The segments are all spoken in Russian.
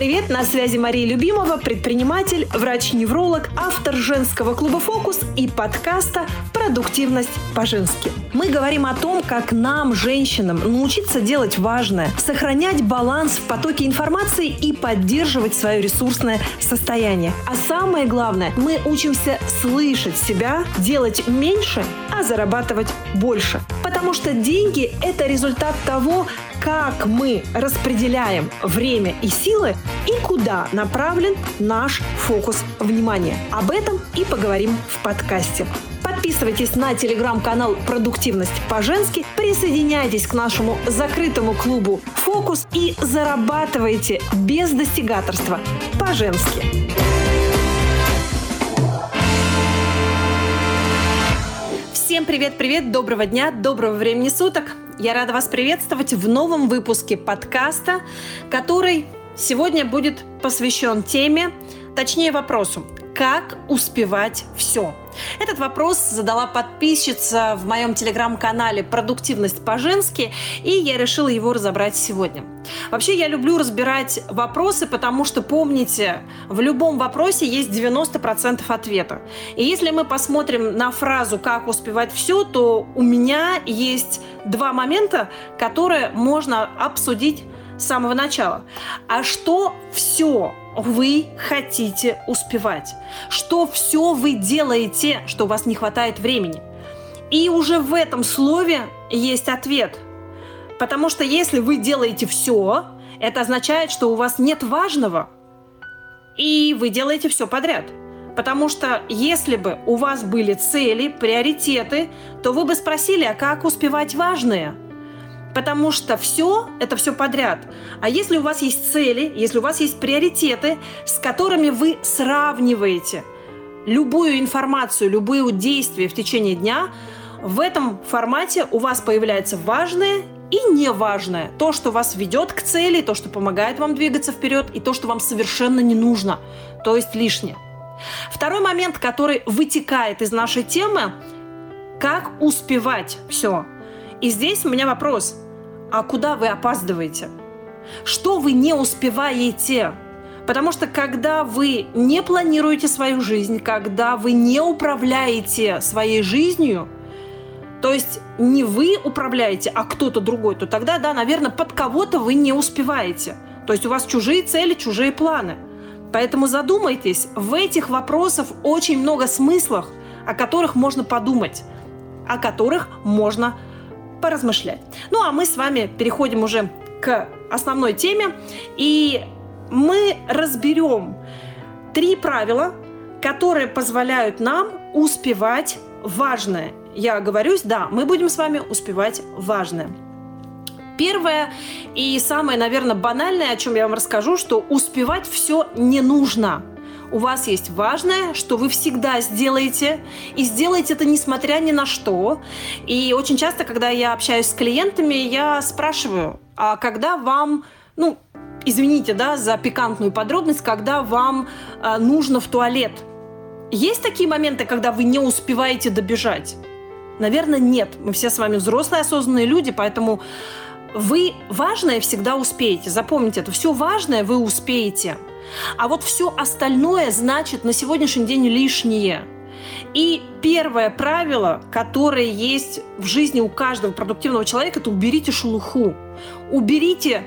привет! На связи Мария Любимова, предприниматель, врач-невролог, автор женского клуба «Фокус» и подкаста «Продуктивность по-женски». Мы говорим о том, как нам, женщинам, научиться делать важное, сохранять баланс в потоке информации и поддерживать свое ресурсное состояние. А самое главное, мы учимся слышать себя, делать меньше, зарабатывать больше. Потому что деньги – это результат того, как мы распределяем время и силы и куда направлен наш фокус внимания. Об этом и поговорим в подкасте. Подписывайтесь на телеграм-канал «Продуктивность по-женски», присоединяйтесь к нашему закрытому клубу «Фокус» и зарабатывайте без достигаторства по-женски. Всем привет-привет, доброго дня, доброго времени суток. Я рада вас приветствовать в новом выпуске подкаста, который сегодня будет посвящен теме, точнее вопросу, как успевать все. Этот вопрос задала подписчица в моем телеграм-канале «Продуктивность по-женски», и я решила его разобрать сегодня. Вообще, я люблю разбирать вопросы, потому что, помните, в любом вопросе есть 90% ответа. И если мы посмотрим на фразу «как успевать все», то у меня есть два момента, которые можно обсудить с самого начала. А что все вы хотите успевать? Что все вы делаете, что у вас не хватает времени? И уже в этом слове есть ответ. Потому что если вы делаете все, это означает, что у вас нет важного, и вы делаете все подряд. Потому что если бы у вас были цели, приоритеты, то вы бы спросили, а как успевать важное – Потому что все – это все подряд. А если у вас есть цели, если у вас есть приоритеты, с которыми вы сравниваете любую информацию, любые действия в течение дня, в этом формате у вас появляется важное и неважное. То, что вас ведет к цели, то, что помогает вам двигаться вперед, и то, что вам совершенно не нужно, то есть лишнее. Второй момент, который вытекает из нашей темы – как успевать все – и здесь у меня вопрос. А куда вы опаздываете? Что вы не успеваете? Потому что когда вы не планируете свою жизнь, когда вы не управляете своей жизнью, то есть не вы управляете, а кто-то другой, то тогда, да, наверное, под кого-то вы не успеваете. То есть у вас чужие цели, чужие планы. Поэтому задумайтесь, в этих вопросах очень много смыслов, о которых можно подумать, о которых можно поразмышлять. Ну а мы с вами переходим уже к основной теме, и мы разберем три правила, которые позволяют нам успевать важное. Я оговорюсь, да, мы будем с вами успевать важное. Первое и самое, наверное, банальное, о чем я вам расскажу, что успевать все не нужно у вас есть важное, что вы всегда сделаете, и сделаете это несмотря ни на что. И очень часто, когда я общаюсь с клиентами, я спрашиваю, а когда вам, ну, извините, да, за пикантную подробность, когда вам э, нужно в туалет. Есть такие моменты, когда вы не успеваете добежать? Наверное, нет. Мы все с вами взрослые, осознанные люди, поэтому вы важное всегда успеете. Запомните это. Все важное вы успеете. А вот все остальное значит на сегодняшний день лишнее. И первое правило, которое есть в жизни у каждого продуктивного человека, это уберите шелуху. Уберите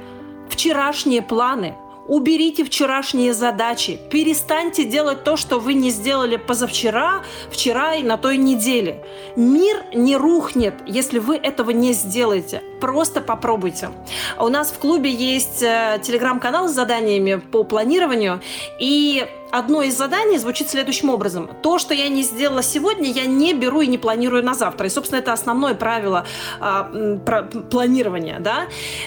вчерашние планы, Уберите вчерашние задачи. Перестаньте делать то, что вы не сделали позавчера, вчера и на той неделе. Мир не рухнет, если вы этого не сделаете. Просто попробуйте. У нас в клубе есть э, телеграм-канал с заданиями по планированию. И одно из заданий звучит следующим образом. То, что я не сделала сегодня, я не беру и не планирую на завтра. И, собственно, это основное правило а, про, планирования. Да?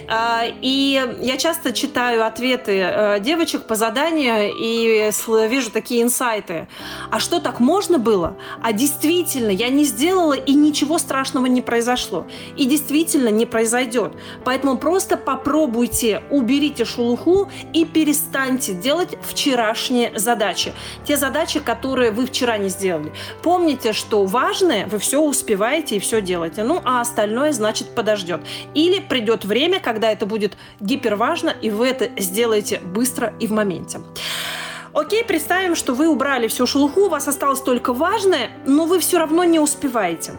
А, и я часто читаю ответы а, девочек по заданию и вижу такие инсайты. А что, так можно было? А действительно, я не сделала, и ничего страшного не произошло. И действительно не произойдет. Поэтому просто попробуйте, уберите шелуху и перестаньте делать вчерашние задания задачи. Те задачи, которые вы вчера не сделали. Помните, что важное вы все успеваете и все делаете. Ну, а остальное, значит, подождет. Или придет время, когда это будет гиперважно, и вы это сделаете быстро и в моменте. Окей, представим, что вы убрали всю шелуху, у вас осталось только важное, но вы все равно не успеваете.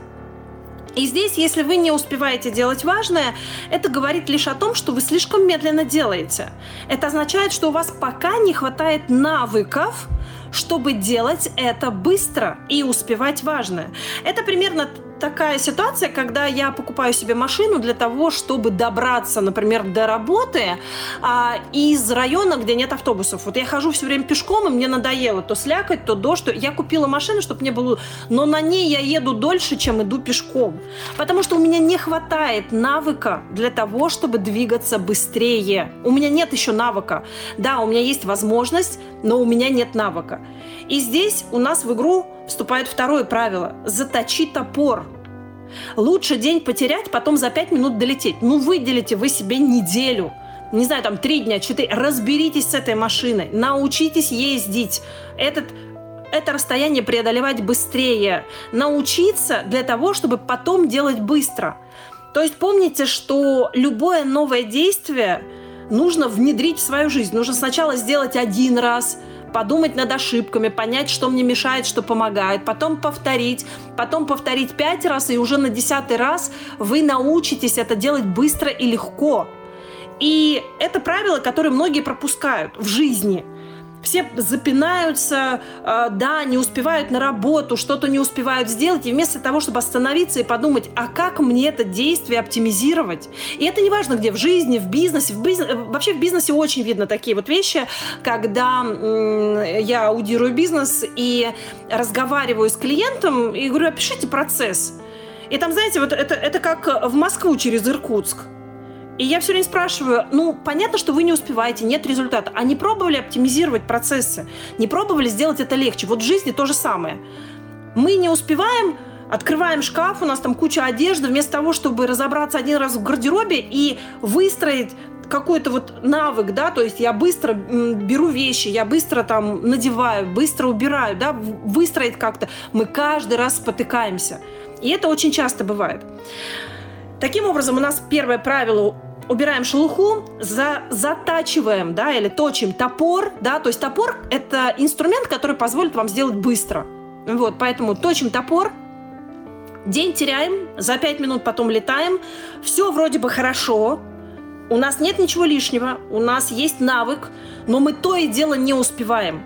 И здесь, если вы не успеваете делать важное, это говорит лишь о том, что вы слишком медленно делаете. Это означает, что у вас пока не хватает навыков, чтобы делать это быстро и успевать важное. Это примерно такая ситуация, когда я покупаю себе машину для того, чтобы добраться, например, до работы а, из района, где нет автобусов. Вот я хожу все время пешком, и мне надоело то слякать, то дождь. Я купила машину, чтобы мне было... Но на ней я еду дольше, чем иду пешком. Потому что у меня не хватает навыка для того, чтобы двигаться быстрее. У меня нет еще навыка. Да, у меня есть возможность, но у меня нет навыка. И здесь у нас в игру вступает второе правило – заточи топор. Лучше день потерять, потом за пять минут долететь. Ну, выделите вы себе неделю – не знаю, там три дня, четыре, разберитесь с этой машиной, научитесь ездить. Этот это расстояние преодолевать быстрее, научиться для того, чтобы потом делать быстро. То есть помните, что любое новое действие нужно внедрить в свою жизнь. Нужно сначала сделать один раз, подумать над ошибками, понять, что мне мешает, что помогает, потом повторить, потом повторить пять раз, и уже на десятый раз вы научитесь это делать быстро и легко. И это правило, которое многие пропускают в жизни – все запинаются, э, да, не успевают на работу, что-то не успевают сделать, и вместо того, чтобы остановиться и подумать, а как мне это действие оптимизировать? И это не важно где, в жизни, в бизнесе, в бизнес, вообще в бизнесе очень видно такие вот вещи, когда я аудирую бизнес и разговариваю с клиентом и говорю, опишите процесс. И там, знаете, вот это, это как в Москву через Иркутск. И я все время спрашиваю, ну, понятно, что вы не успеваете, нет результата. А не пробовали оптимизировать процессы? Не пробовали сделать это легче? Вот в жизни то же самое. Мы не успеваем, открываем шкаф, у нас там куча одежды, вместо того, чтобы разобраться один раз в гардеробе и выстроить какой-то вот навык, да, то есть я быстро беру вещи, я быстро там надеваю, быстро убираю, да, выстроить как-то. Мы каждый раз спотыкаемся. И это очень часто бывает. Таким образом, у нас первое правило убираем шелуху, за, затачиваем, да, или точим топор, да, то есть топор – это инструмент, который позволит вам сделать быстро. Вот, поэтому точим топор, день теряем, за пять минут потом летаем, все вроде бы хорошо, у нас нет ничего лишнего, у нас есть навык, но мы то и дело не успеваем.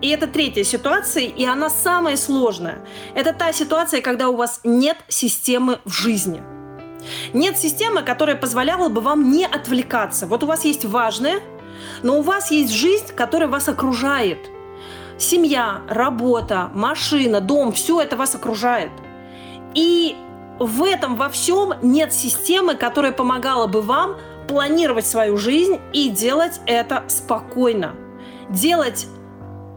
И это третья ситуация, и она самая сложная. Это та ситуация, когда у вас нет системы в жизни – нет системы, которая позволяла бы вам не отвлекаться. Вот у вас есть важное, но у вас есть жизнь, которая вас окружает. Семья, работа, машина, дом, все это вас окружает. И в этом во всем нет системы, которая помогала бы вам планировать свою жизнь и делать это спокойно. Делать,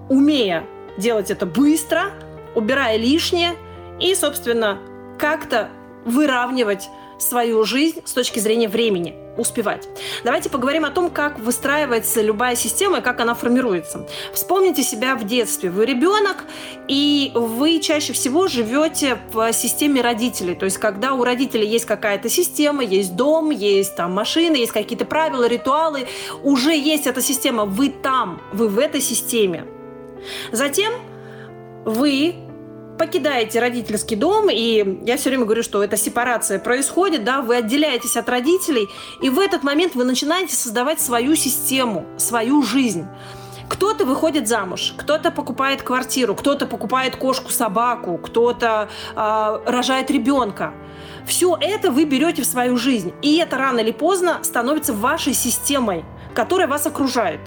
умея делать это быстро, убирая лишнее и, собственно, как-то выравнивать свою жизнь с точки зрения времени, успевать. Давайте поговорим о том, как выстраивается любая система и как она формируется. Вспомните себя в детстве. Вы ребенок, и вы чаще всего живете в системе родителей. То есть, когда у родителей есть какая-то система, есть дом, есть там машины, есть какие-то правила, ритуалы, уже есть эта система, вы там, вы в этой системе. Затем вы покидаете родительский дом, и я все время говорю, что эта сепарация происходит, да, вы отделяетесь от родителей, и в этот момент вы начинаете создавать свою систему, свою жизнь. Кто-то выходит замуж, кто-то покупает квартиру, кто-то покупает кошку, собаку, кто-то э, рожает ребенка. Все это вы берете в свою жизнь, и это рано или поздно становится вашей системой, которая вас окружает.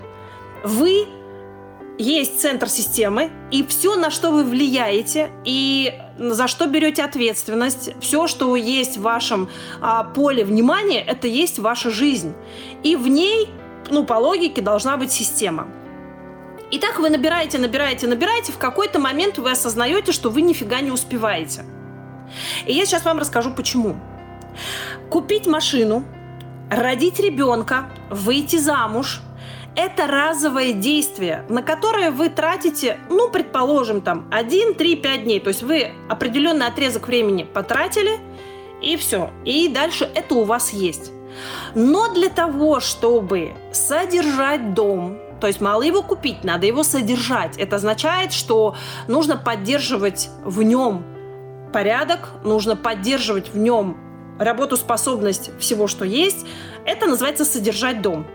Вы есть центр системы, и все, на что вы влияете, и за что берете ответственность, все, что есть в вашем а, поле внимания, это есть ваша жизнь. И в ней, ну, по логике, должна быть система. Итак, вы набираете, набираете, набираете, в какой-то момент вы осознаете, что вы нифига не успеваете. И я сейчас вам расскажу, почему. Купить машину, родить ребенка, выйти замуж – Это разовое действие, на которое вы тратите, ну, предположим, там 1, 3, 5 дней. То есть вы определенный отрезок времени потратили, и все. И дальше это у вас есть. Но для того, чтобы содержать дом, то есть мало его купить, надо его содержать. Это означает, что нужно поддерживать в нем порядок, нужно поддерживать в нем работоспособность всего, что есть. Это называется содержать дом.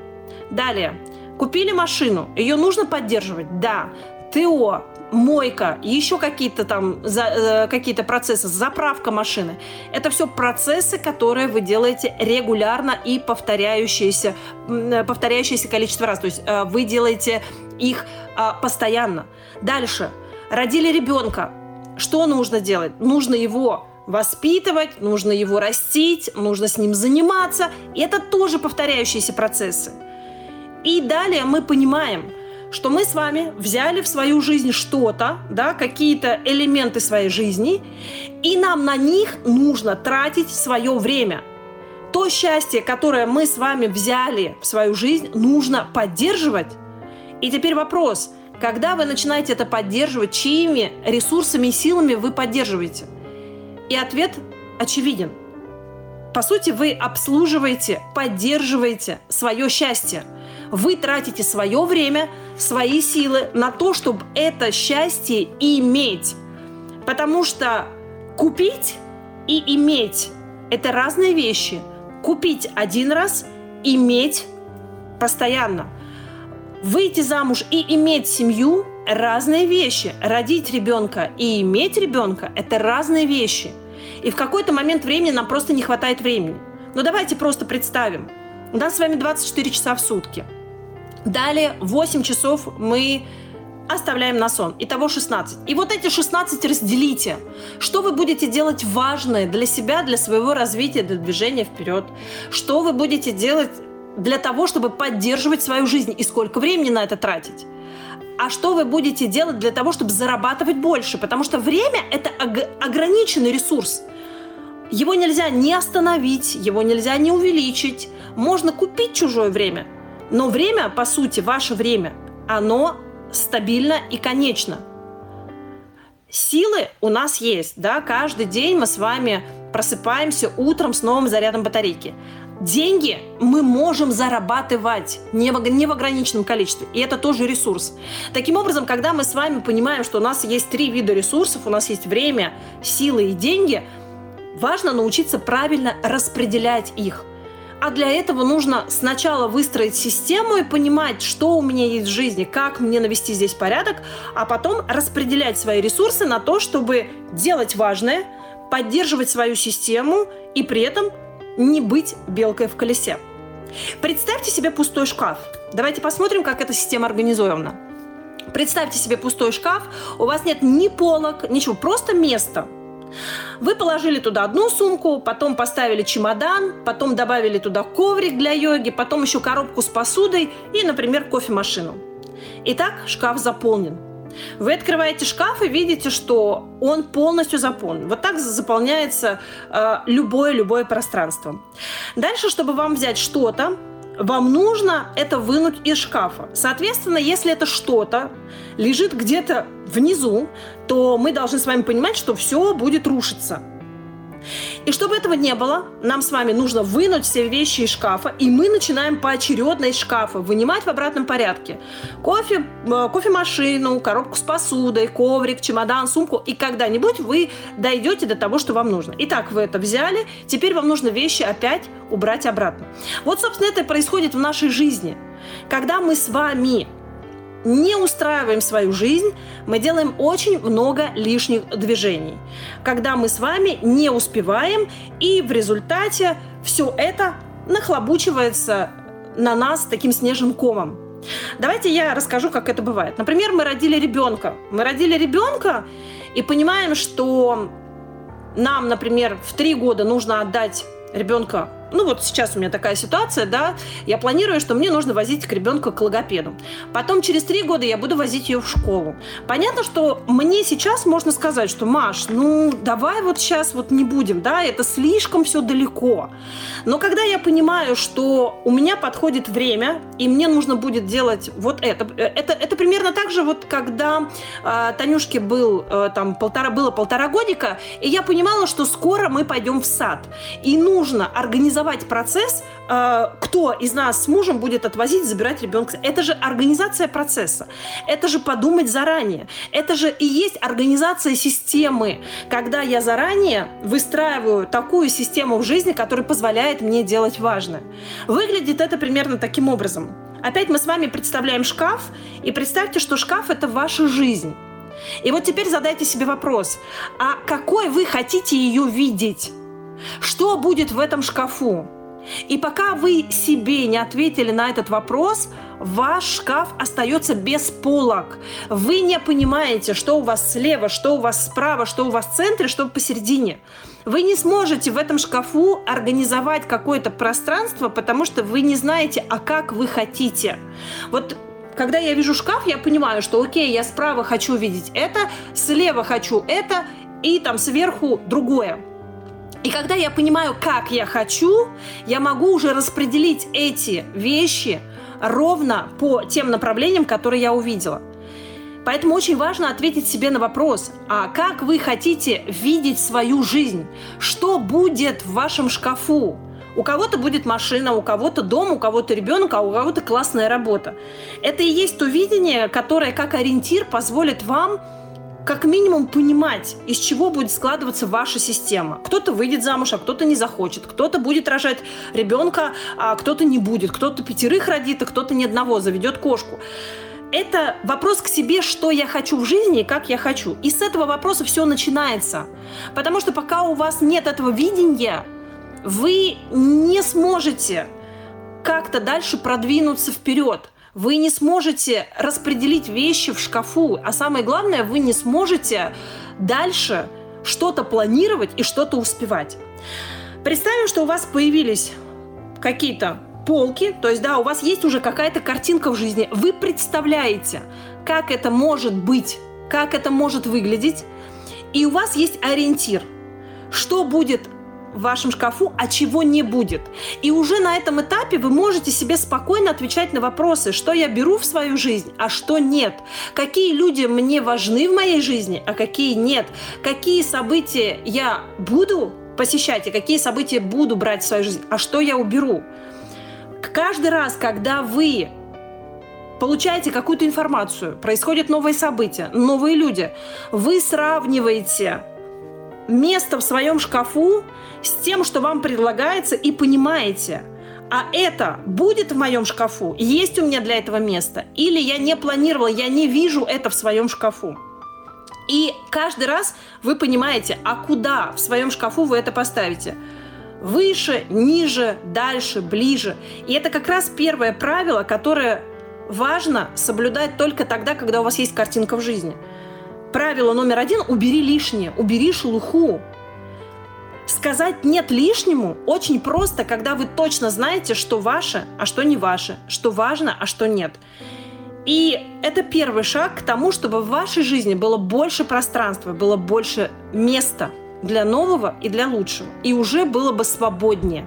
Далее. Купили машину, ее нужно поддерживать? Да. ТО, мойка, еще какие-то там за, э, какие-то процессы, заправка машины. Это все процессы, которые вы делаете регулярно и повторяющиеся, э, повторяющееся количество раз. То есть э, вы делаете их э, постоянно. Дальше. Родили ребенка. Что нужно делать? Нужно его воспитывать, нужно его растить, нужно с ним заниматься. И это тоже повторяющиеся процессы. И далее мы понимаем – что мы с вами взяли в свою жизнь что-то, да, какие-то элементы своей жизни, и нам на них нужно тратить свое время. То счастье, которое мы с вами взяли в свою жизнь, нужно поддерживать. И теперь вопрос, когда вы начинаете это поддерживать, чьими ресурсами и силами вы поддерживаете? И ответ очевиден. По сути, вы обслуживаете, поддерживаете свое счастье. Вы тратите свое время свои силы на то, чтобы это счастье иметь. Потому что купить и иметь – это разные вещи. Купить один раз, иметь постоянно. Выйти замуж и иметь семью – разные вещи. Родить ребенка и иметь ребенка – это разные вещи. И в какой-то момент времени нам просто не хватает времени. Но давайте просто представим. У нас с вами 24 часа в сутки – Далее 8 часов мы оставляем на сон. Итого 16. И вот эти 16 разделите. Что вы будете делать важное для себя, для своего развития, для движения вперед? Что вы будете делать для того, чтобы поддерживать свою жизнь? И сколько времени на это тратить? а что вы будете делать для того, чтобы зарабатывать больше. Потому что время – это ограниченный ресурс. Его нельзя не остановить, его нельзя не увеличить. Можно купить чужое время – но время, по сути, ваше время, оно стабильно и конечно. Силы у нас есть, да, каждый день мы с вами просыпаемся утром с новым зарядом батарейки. Деньги мы можем зарабатывать не в, не в ограниченном количестве, и это тоже ресурс. Таким образом, когда мы с вами понимаем, что у нас есть три вида ресурсов, у нас есть время, силы и деньги, важно научиться правильно распределять их. А для этого нужно сначала выстроить систему и понимать, что у меня есть в жизни, как мне навести здесь порядок, а потом распределять свои ресурсы на то, чтобы делать важное, поддерживать свою систему и при этом не быть белкой в колесе. Представьте себе пустой шкаф. Давайте посмотрим, как эта система организована. Представьте себе пустой шкаф, у вас нет ни полок, ничего, просто место – вы положили туда одну сумку, потом поставили чемодан, потом добавили туда коврик для йоги, потом еще коробку с посудой и, например, кофемашину. Итак, шкаф заполнен. Вы открываете шкаф и видите, что он полностью заполнен. Вот так заполняется э, любое любое пространство. Дальше, чтобы вам взять что-то, вам нужно это вынуть из шкафа. Соответственно, если это что-то лежит где-то внизу, то мы должны с вами понимать, что все будет рушиться. И чтобы этого не было, нам с вами нужно вынуть все вещи из шкафа, и мы начинаем поочередно из шкафа вынимать в обратном порядке. Кофе, э, кофемашину, коробку с посудой, коврик, чемодан, сумку, и когда-нибудь вы дойдете до того, что вам нужно. Итак, вы это взяли, теперь вам нужно вещи опять убрать обратно. Вот, собственно, это происходит в нашей жизни. Когда мы с вами не устраиваем свою жизнь, мы делаем очень много лишних движений. Когда мы с вами не успеваем, и в результате все это нахлобучивается на нас таким снежным комом. Давайте я расскажу, как это бывает. Например, мы родили ребенка. Мы родили ребенка и понимаем, что нам, например, в три года нужно отдать ребенка ну вот сейчас у меня такая ситуация, да, я планирую, что мне нужно возить к ребенку к логопеду. Потом через три года я буду возить ее в школу. Понятно, что мне сейчас можно сказать, что, Маш, ну давай вот сейчас вот не будем, да, это слишком все далеко. Но когда я понимаю, что у меня подходит время, и мне нужно будет делать вот это, э, это, это примерно так же, вот когда э, Танюшке был э, там полтора, было полтора годика, и я понимала, что скоро мы пойдем в сад. И нужно организовать процесс, э, кто из нас с мужем будет отвозить, забирать ребенка. Это же организация процесса. Это же подумать заранее. Это же и есть организация системы, когда я заранее выстраиваю такую систему в жизни, которая позволяет мне делать важное. Выглядит это примерно таким образом. Опять мы с вами представляем шкаф, и представьте, что шкаф – это ваша жизнь. И вот теперь задайте себе вопрос, а какой вы хотите ее видеть? Что будет в этом шкафу? И пока вы себе не ответили на этот вопрос, ваш шкаф остается без полок. Вы не понимаете, что у вас слева, что у вас справа, что у вас в центре, что посередине. Вы не сможете в этом шкафу организовать какое-то пространство, потому что вы не знаете, а как вы хотите. Вот когда я вижу шкаф, я понимаю, что окей, я справа хочу видеть это, слева хочу это, и там сверху другое. И когда я понимаю, как я хочу, я могу уже распределить эти вещи ровно по тем направлениям, которые я увидела. Поэтому очень важно ответить себе на вопрос, а как вы хотите видеть свою жизнь? Что будет в вашем шкафу? У кого-то будет машина, у кого-то дом, у кого-то ребенок, а у кого-то классная работа. Это и есть то видение, которое как ориентир позволит вам как минимум понимать, из чего будет складываться ваша система. Кто-то выйдет замуж, а кто-то не захочет. Кто-то будет рожать ребенка, а кто-то не будет. Кто-то пятерых родит, а кто-то ни одного заведет кошку. Это вопрос к себе, что я хочу в жизни и как я хочу. И с этого вопроса все начинается. Потому что пока у вас нет этого видения, вы не сможете как-то дальше продвинуться вперед. Вы не сможете распределить вещи в шкафу, а самое главное, вы не сможете дальше что-то планировать и что-то успевать. Представим, что у вас появились какие-то полки, то есть, да, у вас есть уже какая-то картинка в жизни, вы представляете, как это может быть, как это может выглядеть, и у вас есть ориентир, что будет в вашем шкафу, а чего не будет. И уже на этом этапе вы можете себе спокойно отвечать на вопросы, что я беру в свою жизнь, а что нет. Какие люди мне важны в моей жизни, а какие нет. Какие события я буду посещать и какие события буду брать в свою жизнь, а что я уберу. Каждый раз, когда вы получаете какую-то информацию, происходят новые события, новые люди, вы сравниваете место в своем шкафу с тем, что вам предлагается, и понимаете, а это будет в моем шкафу, есть у меня для этого место, или я не планировала, я не вижу это в своем шкафу. И каждый раз вы понимаете, а куда в своем шкафу вы это поставите. Выше, ниже, дальше, ближе. И это как раз первое правило, которое важно соблюдать только тогда, когда у вас есть картинка в жизни. Правило номер один – убери лишнее, убери шелуху. Сказать «нет» лишнему очень просто, когда вы точно знаете, что ваше, а что не ваше, что важно, а что нет. И это первый шаг к тому, чтобы в вашей жизни было больше пространства, было больше места для нового и для лучшего. И уже было бы свободнее.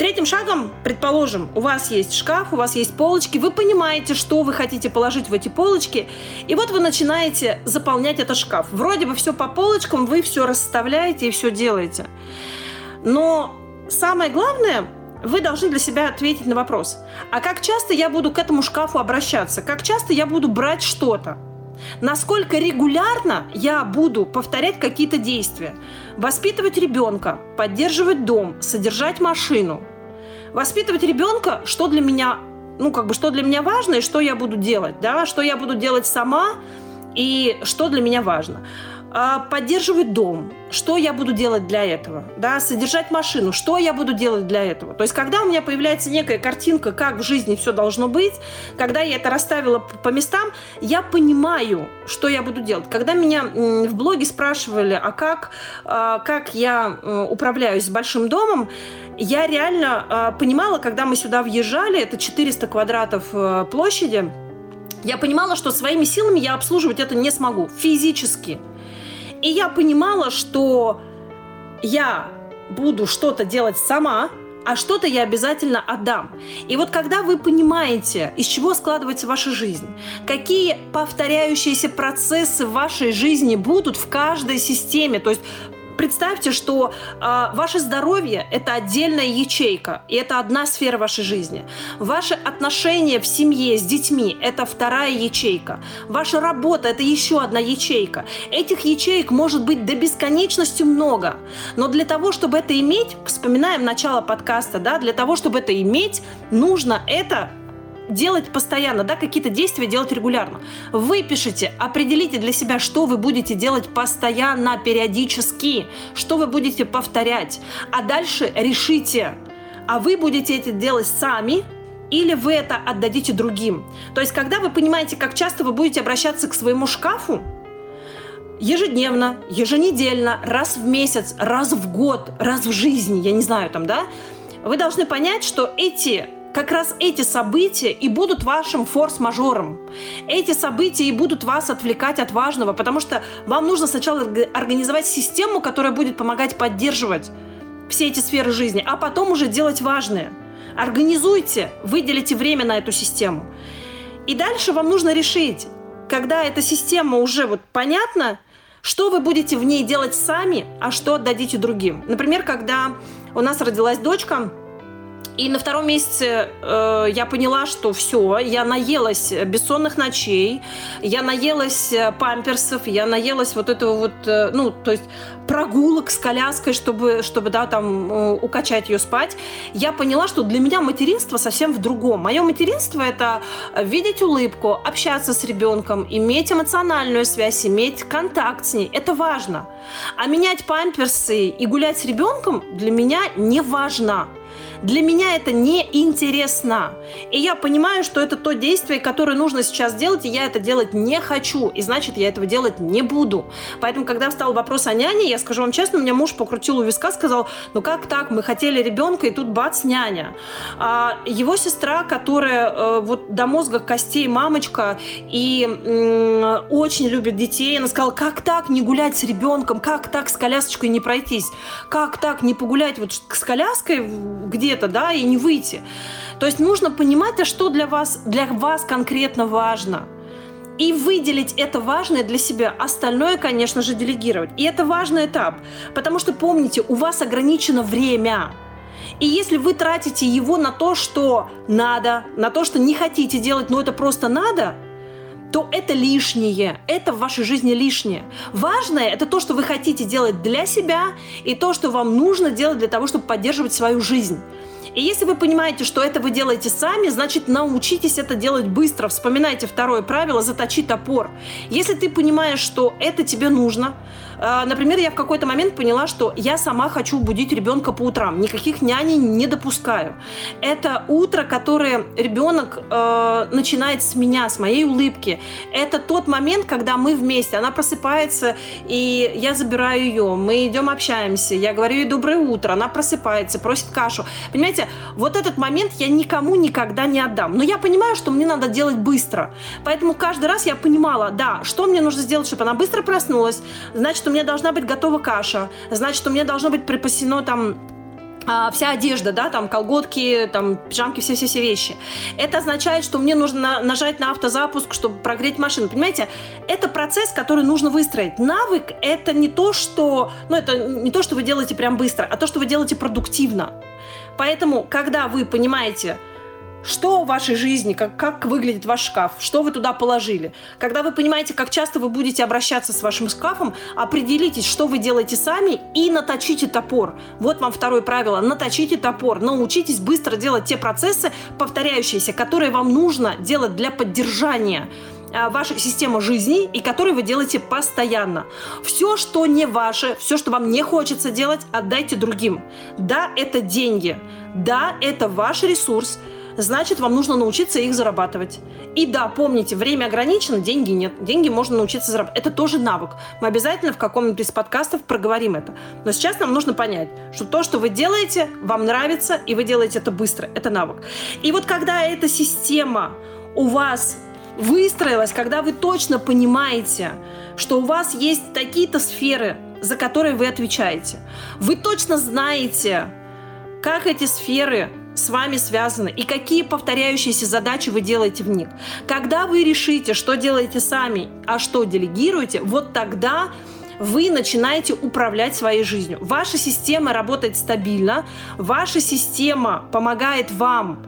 Третьим шагом, предположим, у вас есть шкаф, у вас есть полочки, вы понимаете, что вы хотите положить в эти полочки, и вот вы начинаете заполнять этот шкаф. Вроде бы все по полочкам, вы все расставляете и все делаете. Но самое главное, вы должны для себя ответить на вопрос, а как часто я буду к этому шкафу обращаться? Как часто я буду брать что-то? Насколько регулярно я буду повторять какие-то действия? Воспитывать ребенка, поддерживать дом, содержать машину. Воспитывать ребенка, что для меня, ну, как бы, что для меня важно и что я буду делать, да, что я буду делать сама и что для меня важно. А, поддерживать дом, что я буду делать для этого, да, содержать машину, что я буду делать для этого. То есть, когда у меня появляется некая картинка, как в жизни все должно быть, когда я это расставила по местам, я понимаю, что я буду делать. Когда меня в блоге спрашивали, а как, а, как я управляюсь большим домом, я реально э, понимала, когда мы сюда въезжали, это 400 квадратов э, площади, я понимала, что своими силами я обслуживать это не смогу физически. И я понимала, что я буду что-то делать сама, а что-то я обязательно отдам. И вот когда вы понимаете, из чего складывается ваша жизнь, какие повторяющиеся процессы в вашей жизни будут в каждой системе, то есть представьте, что э, ваше здоровье – это отдельная ячейка, и это одна сфера вашей жизни. Ваши отношения в семье с детьми – это вторая ячейка. Ваша работа – это еще одна ячейка. Этих ячеек может быть до бесконечности много. Но для того, чтобы это иметь, вспоминаем начало подкаста, да, для того, чтобы это иметь, нужно это делать постоянно, да, какие-то действия делать регулярно. Выпишите, определите для себя, что вы будете делать постоянно, периодически, что вы будете повторять, а дальше решите, а вы будете это делать сами, или вы это отдадите другим. То есть, когда вы понимаете, как часто вы будете обращаться к своему шкафу, ежедневно, еженедельно, раз в месяц, раз в год, раз в жизни, я не знаю там, да, вы должны понять, что эти как раз эти события и будут вашим форс-мажором. Эти события и будут вас отвлекать от важного, потому что вам нужно сначала организовать систему, которая будет помогать поддерживать все эти сферы жизни, а потом уже делать важное. Организуйте, выделите время на эту систему. И дальше вам нужно решить, когда эта система уже вот понятна, что вы будете в ней делать сами, а что отдадите другим. Например, когда у нас родилась дочка, и на втором месяце э, я поняла, что все, я наелась бессонных ночей, я наелась э, памперсов, я наелась вот этого вот, э, ну, то есть прогулок с коляской, чтобы, чтобы да, там, э, укачать ее спать. Я поняла, что для меня материнство совсем в другом. Мое материнство – это видеть улыбку, общаться с ребенком, иметь эмоциональную связь, иметь контакт с ней. Это важно. А менять памперсы и гулять с ребенком для меня не важно. Для меня это не интересно. И я понимаю, что это то действие, которое нужно сейчас делать, и я это делать не хочу. И значит, я этого делать не буду. Поэтому, когда встал вопрос о няне, я скажу вам честно, у меня муж покрутил у виска, сказал, ну как так, мы хотели ребенка, и тут бац, няня. А его сестра, которая э, вот до мозга костей мамочка и э, очень любит детей, она сказала, как так не гулять с ребенком, как так с колясочкой не пройтись, как так не погулять вот с коляской, где где-то, да, и не выйти. То есть нужно понимать, а что для вас, для вас конкретно важно. И выделить это важное для себя. Остальное, конечно же, делегировать. И это важный этап. Потому что помните, у вас ограничено время. И если вы тратите его на то, что надо, на то, что не хотите делать, но это просто надо, то это лишнее, это в вашей жизни лишнее. Важное – это то, что вы хотите делать для себя и то, что вам нужно делать для того, чтобы поддерживать свою жизнь. И если вы понимаете, что это вы делаете сами, значит научитесь это делать быстро. Вспоминайте второе правило – заточить топор. Если ты понимаешь, что это тебе нужно, например, я в какой-то момент поняла, что я сама хочу будить ребенка по утрам, никаких няней не допускаю. Это утро, которое ребенок э, начинает с меня, с моей улыбки. Это тот момент, когда мы вместе, она просыпается, и я забираю ее, мы идем общаемся, я говорю ей доброе утро, она просыпается, просит кашу. Понимаете, вот этот момент я никому никогда не отдам. Но я понимаю, что мне надо делать быстро. Поэтому каждый раз я понимала, да, что мне нужно сделать, чтобы она быстро проснулась. Значит, у меня должна быть готова каша. Значит, у меня должно быть припасено там а, вся одежда, да, там колготки, там пижамки, все-все-все вещи. Это означает, что мне нужно нажать на автозапуск, чтобы прогреть машину. Понимаете, это процесс, который нужно выстроить. Навык – это не то, что, ну, это не то, что вы делаете прям быстро, а то, что вы делаете продуктивно. Поэтому, когда вы понимаете, что в вашей жизни, как, как выглядит ваш шкаф, что вы туда положили. Когда вы понимаете, как часто вы будете обращаться с вашим шкафом, определитесь, что вы делаете сами и наточите топор. Вот вам второе правило. Наточите топор. Научитесь быстро делать те процессы, повторяющиеся, которые вам нужно делать для поддержания а, вашей системы жизни и которые вы делаете постоянно. Все, что не ваше, все, что вам не хочется делать, отдайте другим. Да, это деньги. Да, это ваш ресурс. Значит, вам нужно научиться их зарабатывать. И да, помните, время ограничено, деньги нет. Деньги можно научиться зарабатывать. Это тоже навык. Мы обязательно в каком-нибудь из подкастов проговорим это. Но сейчас нам нужно понять, что то, что вы делаете, вам нравится, и вы делаете это быстро. Это навык. И вот когда эта система у вас выстроилась, когда вы точно понимаете, что у вас есть такие-то сферы, за которые вы отвечаете, вы точно знаете, как эти сферы с вами связаны и какие повторяющиеся задачи вы делаете в них. Когда вы решите, что делаете сами, а что делегируете, вот тогда вы начинаете управлять своей жизнью. Ваша система работает стабильно, ваша система помогает вам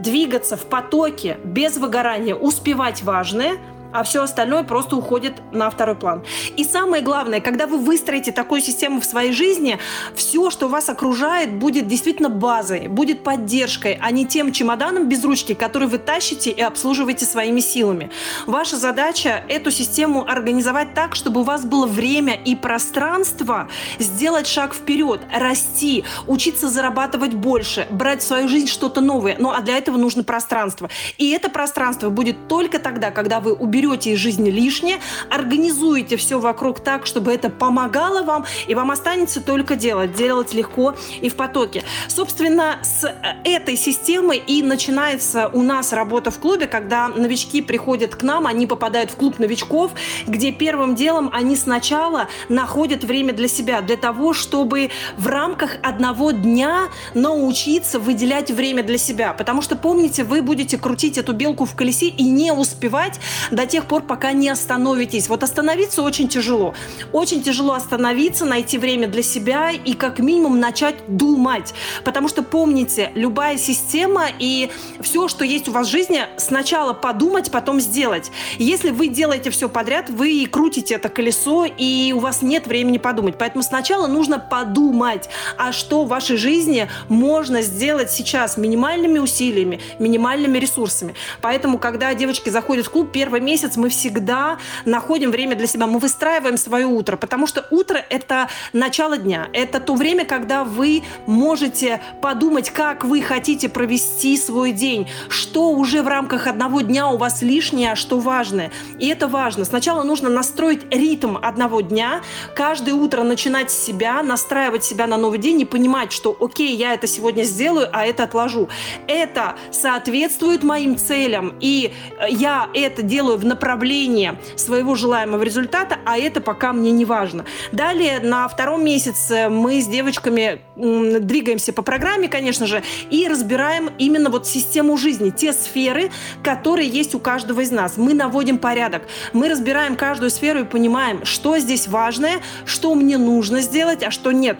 двигаться в потоке без выгорания, успевать важное – а все остальное просто уходит на второй план. И самое главное, когда вы выстроите такую систему в своей жизни, все, что вас окружает, будет действительно базой, будет поддержкой, а не тем чемоданом без ручки, который вы тащите и обслуживаете своими силами. Ваша задача эту систему организовать так, чтобы у вас было время и пространство сделать шаг вперед, расти, учиться зарабатывать больше, брать в свою жизнь что-то новое. Ну а для этого нужно пространство. И это пространство будет только тогда, когда вы уберете берете из жизни лишнее, организуете все вокруг так, чтобы это помогало вам, и вам останется только делать, делать легко и в потоке. Собственно, с э, этой системы и начинается у нас работа в клубе, когда новички приходят к нам, они попадают в клуб новичков, где первым делом они сначала находят время для себя, для того, чтобы в рамках одного дня научиться выделять время для себя. Потому что, помните, вы будете крутить эту белку в колесе и не успевать до тех пор, пока не остановитесь. Вот остановиться очень тяжело. Очень тяжело остановиться, найти время для себя и как минимум начать думать. Потому что помните, любая система и все, что есть у вас в жизни, сначала подумать, потом сделать. Если вы делаете все подряд, вы крутите это колесо, и у вас нет времени подумать. Поэтому сначала нужно подумать, а что в вашей жизни можно сделать сейчас минимальными усилиями, минимальными ресурсами. Поэтому, когда девочки заходят в клуб, первый месяц месяц мы всегда находим время для себя. Мы выстраиваем свое утро, потому что утро – это начало дня. Это то время, когда вы можете подумать, как вы хотите провести свой день, что уже в рамках одного дня у вас лишнее, а что важное. И это важно. Сначала нужно настроить ритм одного дня, каждое утро начинать с себя, настраивать себя на новый день и понимать, что окей, я это сегодня сделаю, а это отложу. Это соответствует моим целям, и я это делаю в направление своего желаемого результата, а это пока мне не важно. Далее на втором месяце мы с девочками двигаемся по программе, конечно же, и разбираем именно вот систему жизни, те сферы, которые есть у каждого из нас. Мы наводим порядок, мы разбираем каждую сферу и понимаем, что здесь важное, что мне нужно сделать, а что нет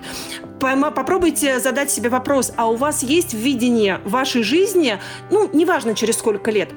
попробуйте задать себе вопрос, а у вас есть видение вашей жизни, ну, неважно через сколько лет,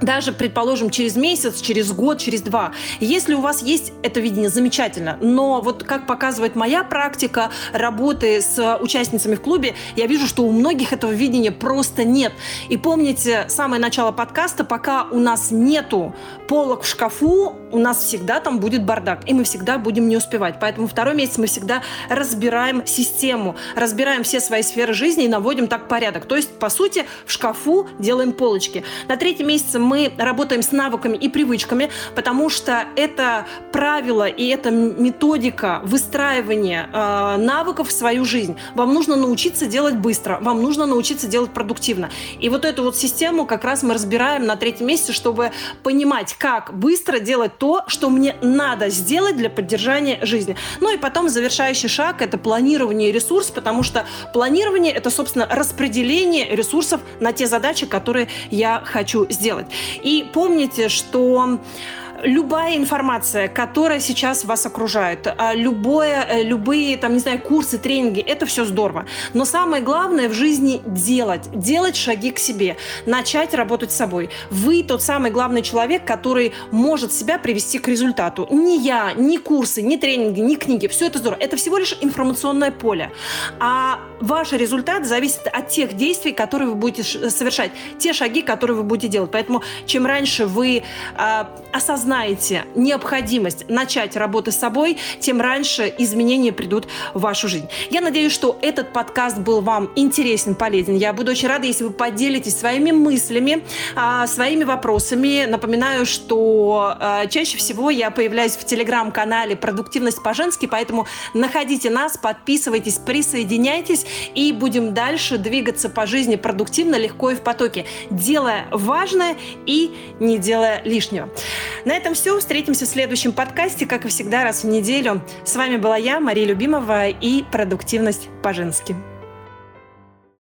даже, предположим, через месяц, через год, через два. Если у вас есть это видение, замечательно. Но вот как показывает моя практика работы с участницами в клубе, я вижу, что у многих этого видения просто нет. И помните, самое начало подкаста, пока у нас нету полок в шкафу, у нас всегда там будет бардак, и мы всегда будем не успевать. Поэтому второй месяц мы всегда разбираем систему, разбираем все свои сферы жизни и наводим так порядок. То есть, по сути, в шкафу делаем полочки. На третьем месяце мы работаем с навыками и привычками, потому что это правило и это методика выстраивания э, навыков в свою жизнь. Вам нужно научиться делать быстро, вам нужно научиться делать продуктивно. И вот эту вот систему как раз мы разбираем на третьем месяце, чтобы понимать, как быстро делать то, что мне надо сделать для поддержания жизни. Ну и потом завершающий шаг – это планирование ресурсов, потому что планирование – это, собственно, распределение ресурсов на те задачи, которые я хочу сделать. И помните, что любая информация, которая сейчас вас окружает, а, любое, э, любые, там, не знаю, курсы, тренинги, это все здорово. Но самое главное в жизни делать, делать шаги к себе, начать работать с собой. Вы тот самый главный человек, который может себя привести к результату. Не я, ни курсы, ни тренинги, ни книги, все это здорово. Это всего лишь информационное поле. А ваш результат зависит от тех действий, которые вы будете совершать, те шаги, которые вы будете делать. Поэтому чем раньше вы э, осознаете необходимость начать работу с собой, тем раньше изменения придут в вашу жизнь. Я надеюсь, что этот подкаст был вам интересен, полезен. Я буду очень рада, если вы поделитесь своими мыслями, э, своими вопросами. Напоминаю, что э, чаще всего я появляюсь в телеграм-канале «Продуктивность по-женски», поэтому находите нас, подписывайтесь, присоединяйтесь и будем дальше двигаться по жизни продуктивно, легко и в потоке, делая важное и не делая лишнего. На этом все. Встретимся в следующем подкасте, как и всегда, раз в неделю. С вами была я, Мария Любимова и «Продуктивность по-женски».